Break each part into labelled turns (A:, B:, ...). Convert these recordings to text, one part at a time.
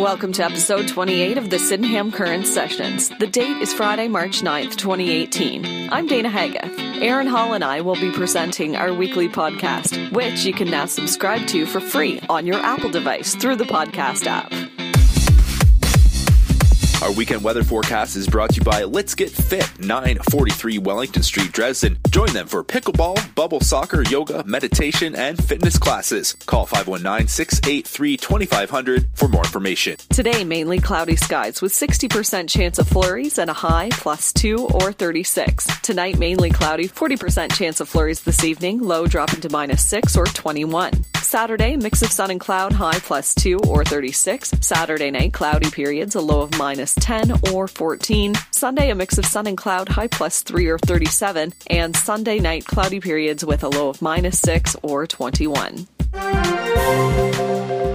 A: Welcome to episode 28 of the Sydenham Current Sessions. The date is Friday, March 9th, 2018. I'm Dana Hagath. Aaron Hall and I will be presenting our weekly podcast, which you can now subscribe to for free on your Apple device through the podcast app.
B: Our weekend weather forecast is brought to you by Let's Get Fit, 943 Wellington Street, Dresden. Join them for pickleball, bubble soccer, yoga, meditation, and fitness classes. Call 519 683 2500 for more information.
A: Today, mainly cloudy skies with 60% chance of flurries and a high plus 2 or 36. Tonight, mainly cloudy, 40% chance of flurries this evening, low dropping to minus 6 or 21. Saturday, mix of sun and cloud, high plus 2 or 36. Saturday night, cloudy periods, a low of minus 10 or 14. Sunday, a mix of sun and cloud, high plus 3 or 37. And Sunday night, cloudy periods with a low of minus 6 or 21.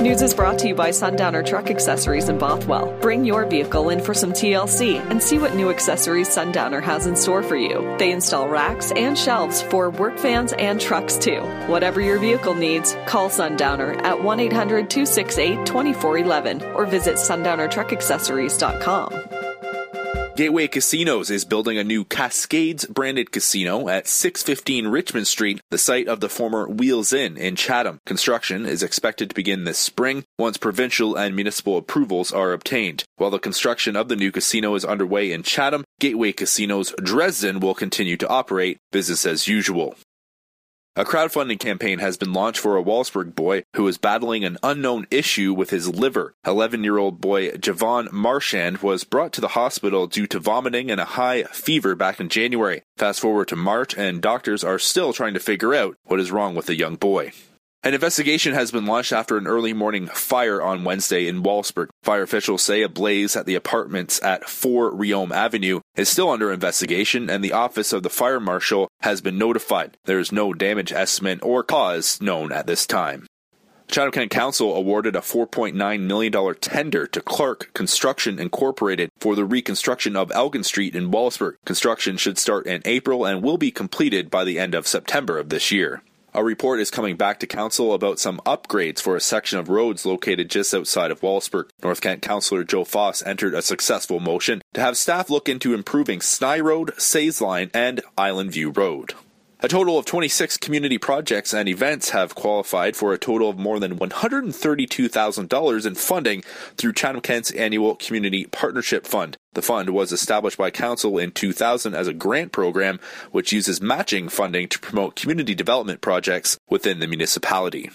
A: News is brought to you by Sundowner Truck Accessories in Bothwell. Bring your vehicle in for some TLC and see what new accessories Sundowner has in store for you. They install racks and shelves for work vans and trucks too. Whatever your vehicle needs, call Sundowner at 1 800 268 2411 or visit sundownertruckaccessories.com.
B: Gateway Casinos is building a new Cascades branded casino at 615 Richmond Street, the site of the former Wheels Inn in Chatham. Construction is expected to begin this spring once provincial and municipal approvals are obtained. While the construction of the new casino is underway in Chatham, Gateway Casinos Dresden will continue to operate business as usual. A crowdfunding campaign has been launched for a Wallaceburg boy who is battling an unknown issue with his liver. 11 year old boy Javon Marchand was brought to the hospital due to vomiting and a high fever back in January. Fast forward to March, and doctors are still trying to figure out what is wrong with the young boy. An investigation has been launched after an early morning fire on Wednesday in Wallaceburg. Fire officials say a blaze at the apartments at 4 Riom Avenue is still under investigation, and the office of the fire marshal has been notified. There is no damage estimate or cause known at this time. Chatham County Council awarded a $4.9 million tender to Clark Construction Incorporated for the reconstruction of Elgin Street in Wallaceburg. Construction should start in April and will be completed by the end of September of this year. A report is coming back to council about some upgrades for a section of roads located just outside of Wallaceburg. North Kent Councillor Joe Foss entered a successful motion to have staff look into improving Sny Road, Says Line, and Island View Road. A total of 26 community projects and events have qualified for a total of more than $132,000 in funding through Chatham Kent's annual Community Partnership Fund. The fund was established by Council in 2000 as a grant program which uses matching funding to promote community development projects within the municipality.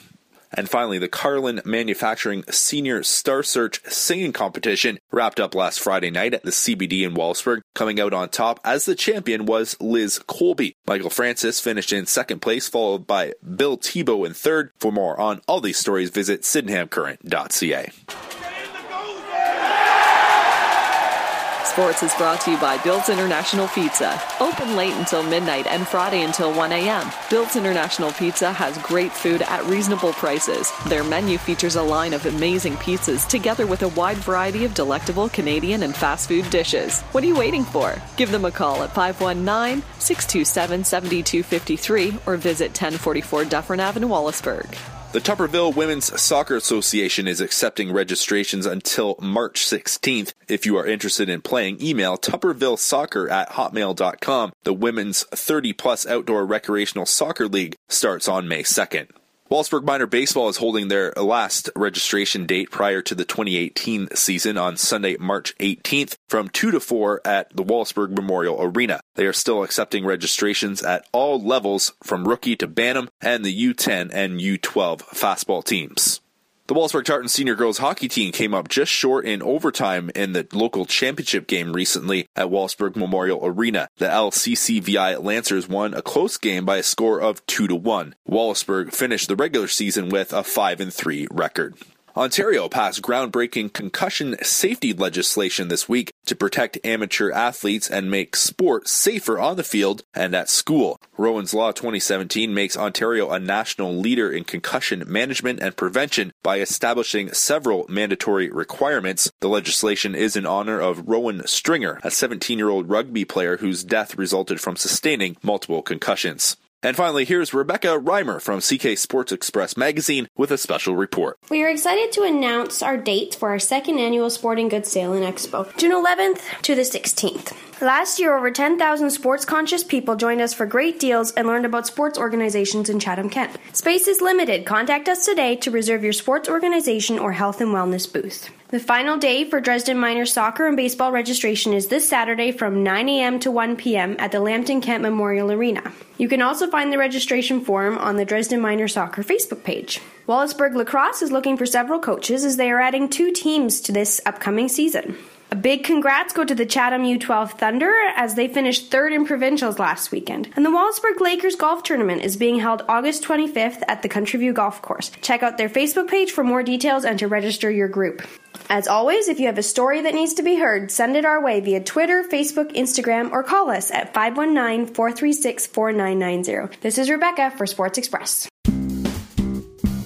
B: And finally, the Carlin Manufacturing Senior Star Search Singing Competition wrapped up last Friday night at the CBD in Wallaceburg. Coming out on top as the champion was Liz Colby. Michael Francis finished in second place, followed by Bill Tebow in third. For more on all these stories, visit sydenhamcurrent.ca.
A: Sports is brought to you by Bill's International Pizza. Open late until midnight and Friday until 1 a.m. Bill's International Pizza has great food at reasonable prices. Their menu features a line of amazing pizzas together with a wide variety of delectable Canadian and fast food dishes. What are you waiting for? Give them a call at 519 627 7253 or visit 1044 Dufferin Avenue, Wallaceburg.
B: The Tupperville Women's Soccer Association is accepting registrations until March 16th. If you are interested in playing, email tuppervillesoccer at hotmail.com. The women's 30 plus outdoor recreational soccer league starts on May 2nd. Wallaceburg Minor Baseball is holding their last registration date prior to the 2018 season on Sunday, March 18th from 2 to 4 at the Wallaceburg Memorial Arena. They are still accepting registrations at all levels from rookie to Bantam and the U10 and U12 fastball teams. The Wallaceburg Tartan senior girls hockey team came up just short in overtime in the local championship game recently at Wallaceburg Memorial Arena. The LCCVI Lancers won a close game by a score of 2 to 1. Wallaceburg finished the regular season with a 5 and 3 record. Ontario passed groundbreaking concussion safety legislation this week to protect amateur athletes and make sport safer on the field and at school. Rowan's Law 2017 makes Ontario a national leader in concussion management and prevention by establishing several mandatory requirements. The legislation is in honor of Rowan Stringer, a 17 year old rugby player whose death resulted from sustaining multiple concussions. And finally, here's Rebecca Reimer from CK Sports Express magazine with a special report.
C: We are excited to announce our dates for our second annual Sporting Goods Sale and Expo, June 11th to the 16th. Last year, over 10,000 sports conscious people joined us for great deals and learned about sports organizations in Chatham, Kent. Space is limited. Contact us today to reserve your sports organization or health and wellness booth. The final day for Dresden Minor soccer and baseball registration is this Saturday from 9 a.m. to 1 p.m. at the Lambton Kent Memorial Arena. You can also find the registration form on the Dresden Minor soccer Facebook page. Wallaceburg Lacrosse is looking for several coaches as they are adding two teams to this upcoming season. A big congrats go to the Chatham U12 Thunder as they finished third in provincials last weekend. And the Wallaceburg Lakers golf tournament is being held August 25th at the Countryview Golf Course. Check out their Facebook page for more details and to register your group. As always, if you have a story that needs to be heard, send it our way via Twitter, Facebook, Instagram, or call us at 519 436 4990. This is Rebecca for Sports Express.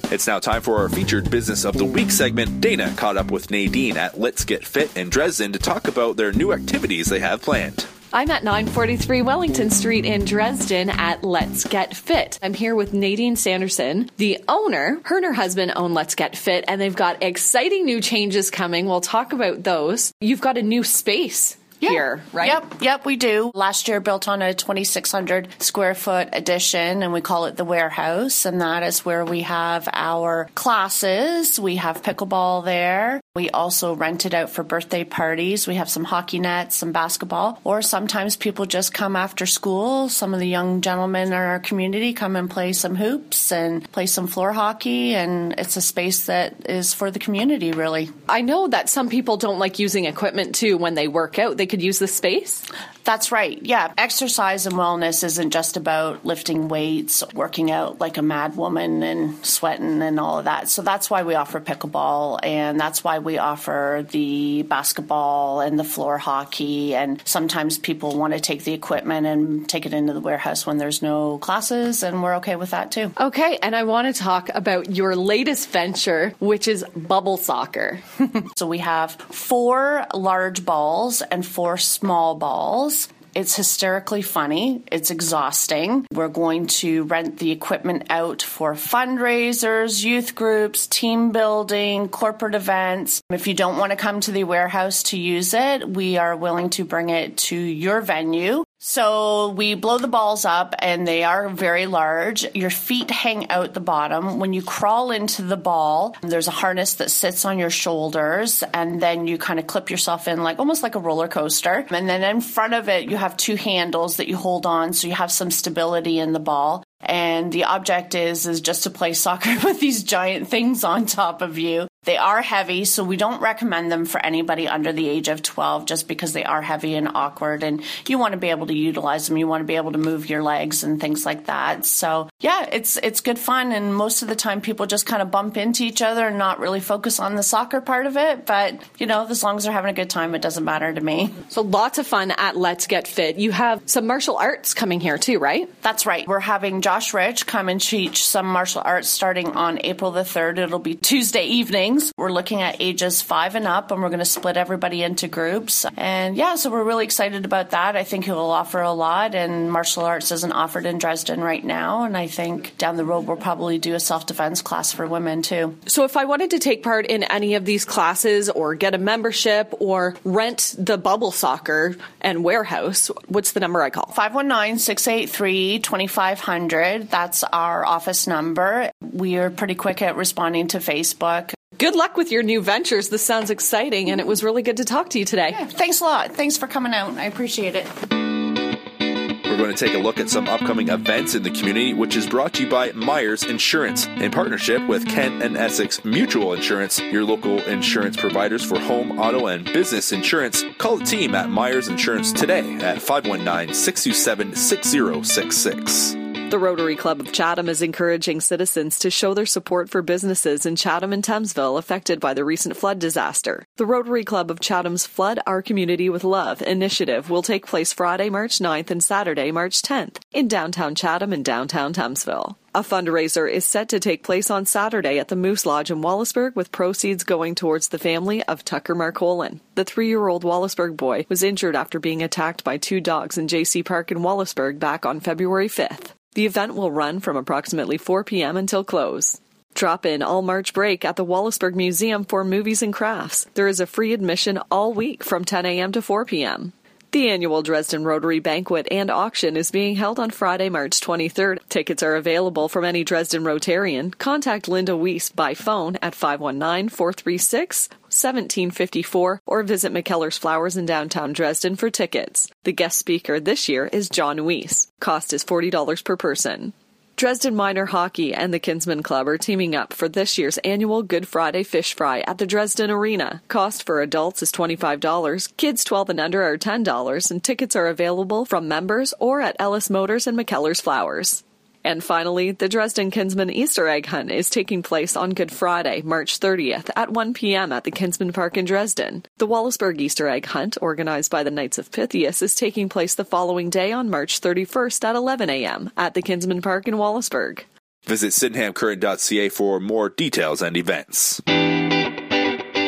B: It's now time for our featured Business of the Week segment. Dana caught up with Nadine at Let's Get Fit in Dresden to talk about their new activities they have planned.
A: I'm at 943 Wellington Street in Dresden at Let's Get Fit. I'm here with Nadine Sanderson, the owner. Her and her husband own Let's Get Fit, and they've got exciting new changes coming. We'll talk about those. You've got a new space
D: yeah.
A: here, right?
D: Yep, yep, we do. Last year built on a 2,600 square foot addition, and we call it the warehouse. And that is where we have our classes. We have pickleball there. We also rent it out for birthday parties. We have some hockey nets, some basketball, or sometimes people just come after school. Some of the young gentlemen in our community come and play some hoops and play some floor hockey, and it's a space that is for the community, really.
A: I know that some people don't like using equipment too when they work out. They could use the space.
D: That's right. Yeah. Exercise and wellness isn't just about lifting weights, working out like a mad woman and sweating and all of that. So that's why we offer pickleball and that's why we offer the basketball and the floor hockey. And sometimes people want to take the equipment and take it into the warehouse when there's no classes, and we're okay with that too.
A: Okay. And I want to talk about your latest venture, which is bubble soccer.
D: so we have four large balls and four small balls. It's hysterically funny. It's exhausting. We're going to rent the equipment out for fundraisers, youth groups, team building, corporate events. If you don't want to come to the warehouse to use it, we are willing to bring it to your venue. So we blow the balls up and they are very large. Your feet hang out the bottom. When you crawl into the ball, there's a harness that sits on your shoulders and then you kind of clip yourself in like almost like a roller coaster. And then in front of it, you have two handles that you hold on so you have some stability in the ball. And the object is is just to play soccer with these giant things on top of you. They are heavy, so we don't recommend them for anybody under the age of 12 just because they are heavy and awkward and you want to be able to utilize them. You want to be able to move your legs and things like that. So, yeah, it's it's good fun and most of the time people just kind of bump into each other and not really focus on the soccer part of it, but you know, as long as they're having a good time, it doesn't matter to me.
A: So, lots of fun at Let's Get Fit. You have some martial arts coming here too, right?
D: That's right. We're having Josh Rich come and teach some martial arts starting on April the 3rd. It'll be Tuesday evening we're looking at ages five and up, and we're going to split everybody into groups. And yeah, so we're really excited about that. I think it will offer a lot, and martial arts isn't offered in Dresden right now. And I think down the road, we'll probably do a self defense class for women too.
A: So if I wanted to take part in any of these classes or get a membership or rent the bubble soccer and warehouse, what's the number I call?
D: 519 683 2500. That's our office number. We are pretty quick at responding to Facebook.
A: Good luck with your new ventures. This sounds exciting, and it was really good to talk to you today.
D: Yeah, thanks a lot. Thanks for coming out. I appreciate it.
B: We're going to take a look at some upcoming events in the community, which is brought to you by Myers Insurance in partnership with Kent and Essex Mutual Insurance, your local insurance providers for home, auto, and business insurance. Call the team at Myers Insurance today at 519 627 6066.
A: The Rotary Club of Chatham is encouraging citizens to show their support for businesses in Chatham and Thamesville affected by the recent flood disaster. The Rotary Club of Chatham's Flood Our Community with Love initiative will take place Friday, March 9th and Saturday, March 10th in downtown Chatham and downtown Thamesville. A fundraiser is set to take place on Saturday at the Moose Lodge in Wallaceburg with proceeds going towards the family of Tucker Marcolin. The three year old Wallaceburg boy was injured after being attacked by two dogs in JC Park in Wallaceburg back on February 5th. The event will run from approximately 4 p.m. until close. Drop in all March break at the Wallaceburg Museum for movies and crafts. There is a free admission all week from 10 a.m. to 4 p.m. The annual Dresden Rotary Banquet and Auction is being held on Friday, March 23rd. Tickets are available from any Dresden Rotarian. Contact Linda Weiss by phone at 519 436 1754 or visit McKellar's Flowers in downtown Dresden for tickets. The guest speaker this year is John Weiss. Cost is $40 per person. Dresden Minor Hockey and the Kinsmen Club are teaming up for this year's annual Good Friday Fish Fry at the Dresden Arena. Cost for adults is $25, kids 12 and under are $10, and tickets are available from members or at Ellis Motors and McKellar's Flowers. And finally, the Dresden Kinsman Easter egg hunt is taking place on Good Friday, March 30th at 1 p.m. at the Kinsman Park in Dresden. The Wallaceburg Easter egg hunt, organized by the Knights of Pythias, is taking place the following day on March 31st at 11 a.m. at the Kinsman Park in Wallaceburg.
B: Visit sydenhamcurrent.ca for more details and events.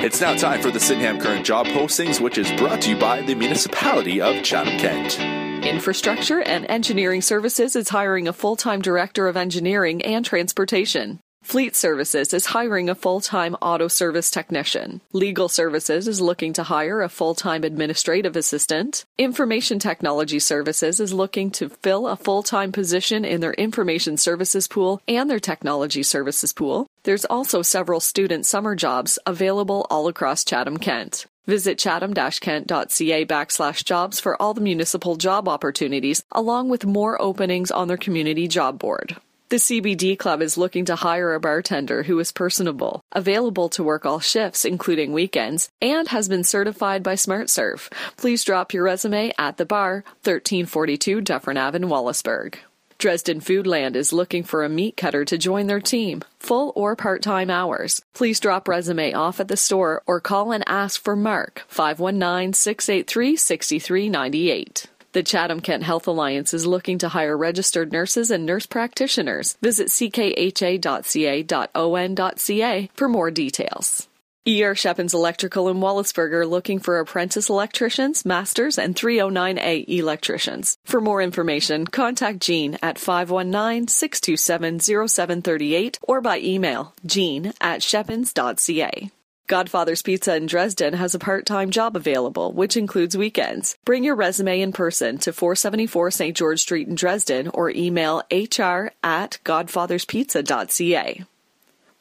B: It's now time for the Sydenham Current job postings, which is brought to you by the municipality of Chatham Kent.
A: Infrastructure and Engineering Services is hiring a full time director of engineering and transportation. Fleet Services is hiring a full time auto service technician. Legal Services is looking to hire a full time administrative assistant. Information Technology Services is looking to fill a full time position in their information services pool and their technology services pool. There's also several student summer jobs available all across Chatham Kent. Visit chatham-kent.ca backslash jobs for all the municipal job opportunities, along with more openings on their community job board. The CBD Club is looking to hire a bartender who is personable, available to work all shifts, including weekends, and has been certified by SmartServe. Please drop your resume at the bar, 1342 Dufferin Ave, in Wallaceburg. Dresden Foodland is looking for a meat cutter to join their team, full or part time hours. Please drop resume off at the store or call and ask for Mark, 519 683 6398. The Chatham Kent Health Alliance is looking to hire registered nurses and nurse practitioners. Visit ckha.ca.on.ca for more details. ER Shepins Electrical in Wallaceburg are looking for apprentice electricians, masters, and 309A electricians. For more information, contact Jean at 519-627-0738 or by email jean at shepins.ca. Godfather's Pizza in Dresden has a part-time job available, which includes weekends. Bring your resume in person to 474 St. George Street in Dresden or email hr at godfatherspizza.ca.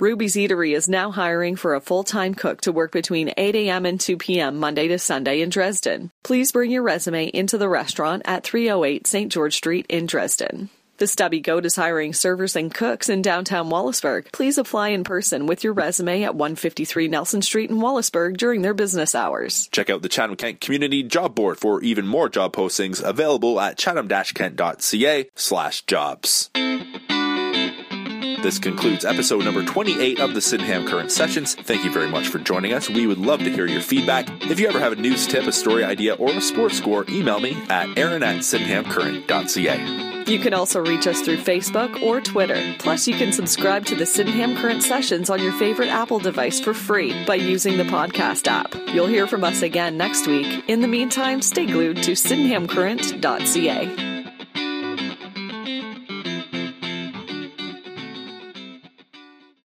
A: Ruby's Eatery is now hiring for a full-time cook to work between 8 a.m. and 2 p.m. Monday to Sunday in Dresden. Please bring your resume into the restaurant at 308 St. George Street in Dresden. The Stubby Goat is hiring servers and cooks in downtown Wallaceburg. Please apply in person with your resume at 153 Nelson Street in Wallaceburg during their business hours.
B: Check out the Chatham Kent Community Job Board for even more job postings available at chatham-kent.ca slash jobs. This concludes episode number 28 of the Sydenham Current Sessions. Thank you very much for joining us. We would love to hear your feedback. If you ever have a news tip, a story idea, or a sports score, email me at aaron at sydenhamcurrent.ca.
A: You can also reach us through Facebook or Twitter. Plus, you can subscribe to the Sydenham Current Sessions on your favorite Apple device for free by using the podcast app. You'll hear from us again next week. In the meantime, stay glued to sydenhamcurrent.ca.